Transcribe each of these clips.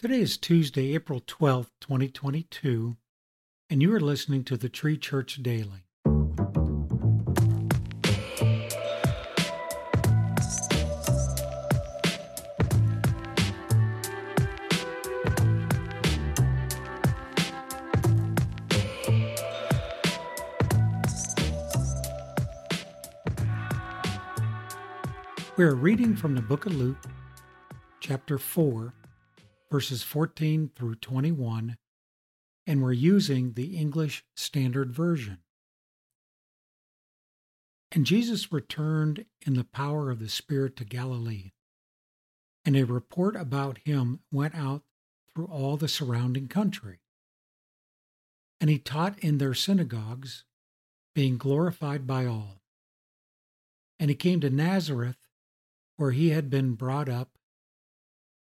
Today is Tuesday, April 12th, 2022, and you are listening to the Tree Church Daily. We are reading from the book of Luke, chapter 4, verses 14 through 21, and we're using the English Standard Version. And Jesus returned in the power of the Spirit to Galilee, and a report about him went out through all the surrounding country. And he taught in their synagogues, being glorified by all. And he came to Nazareth, where he had been brought up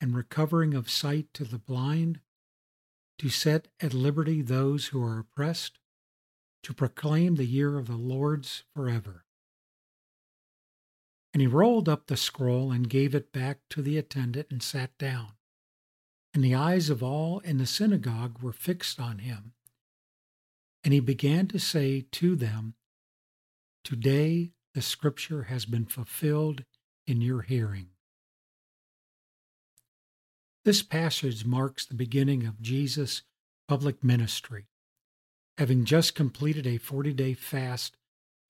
and recovering of sight to the blind, to set at liberty those who are oppressed, to proclaim the year of the Lord's forever. And he rolled up the scroll and gave it back to the attendant and sat down. And the eyes of all in the synagogue were fixed on him. And he began to say to them, Today the scripture has been fulfilled in your hearing. This passage marks the beginning of Jesus' public ministry. Having just completed a 40 day fast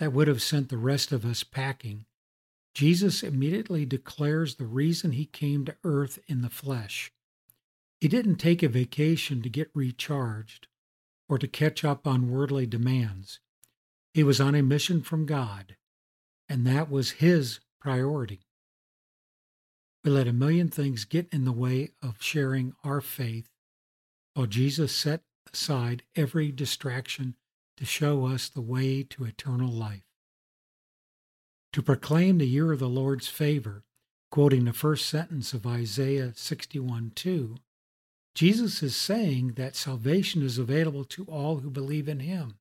that would have sent the rest of us packing, Jesus immediately declares the reason he came to earth in the flesh. He didn't take a vacation to get recharged or to catch up on worldly demands. He was on a mission from God, and that was his priority. We let a million things get in the way of sharing our faith, while Jesus set aside every distraction to show us the way to eternal life. To proclaim the year of the Lord's favor, quoting the first sentence of Isaiah 61 2, Jesus is saying that salvation is available to all who believe in him.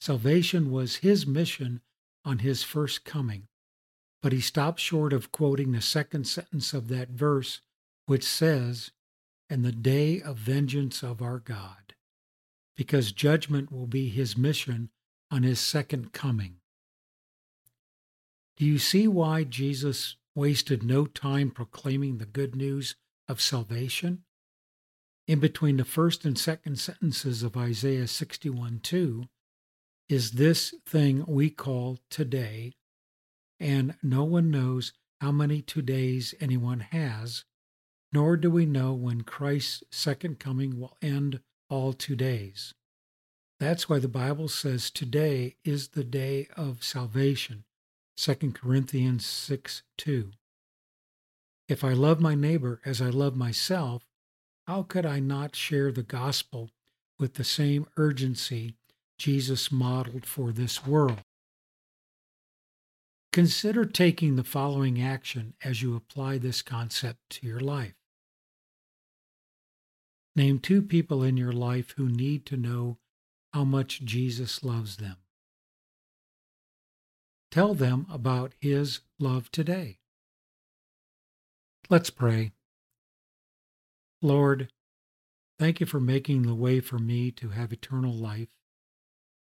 Salvation was his mission on his first coming but he stops short of quoting the second sentence of that verse, which says, And the day of vengeance of our God, because judgment will be his mission on his second coming. Do you see why Jesus wasted no time proclaiming the good news of salvation? In between the first and second sentences of Isaiah 61 2 is this thing we call today and no one knows how many two days anyone has, nor do we know when Christ's second coming will end all two days. That's why the Bible says today is the day of salvation. 2 Corinthians 6 2. If I love my neighbor as I love myself, how could I not share the gospel with the same urgency Jesus modeled for this world? Consider taking the following action as you apply this concept to your life. Name two people in your life who need to know how much Jesus loves them. Tell them about His love today. Let's pray. Lord, thank you for making the way for me to have eternal life.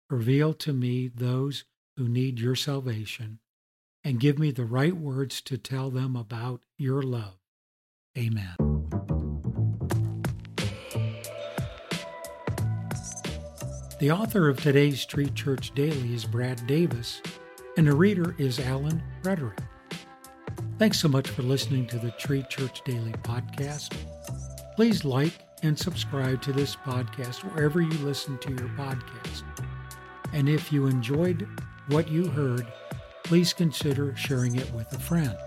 Reveal to me those who need your salvation and give me the right words to tell them about your love. Amen. The author of today's Tree Church Daily is Brad Davis, and the reader is Alan Frederick. Thanks so much for listening to the Tree Church Daily podcast. Please like and subscribe to this podcast wherever you listen to your podcast. And if you enjoyed what you heard, please consider sharing it with a friend.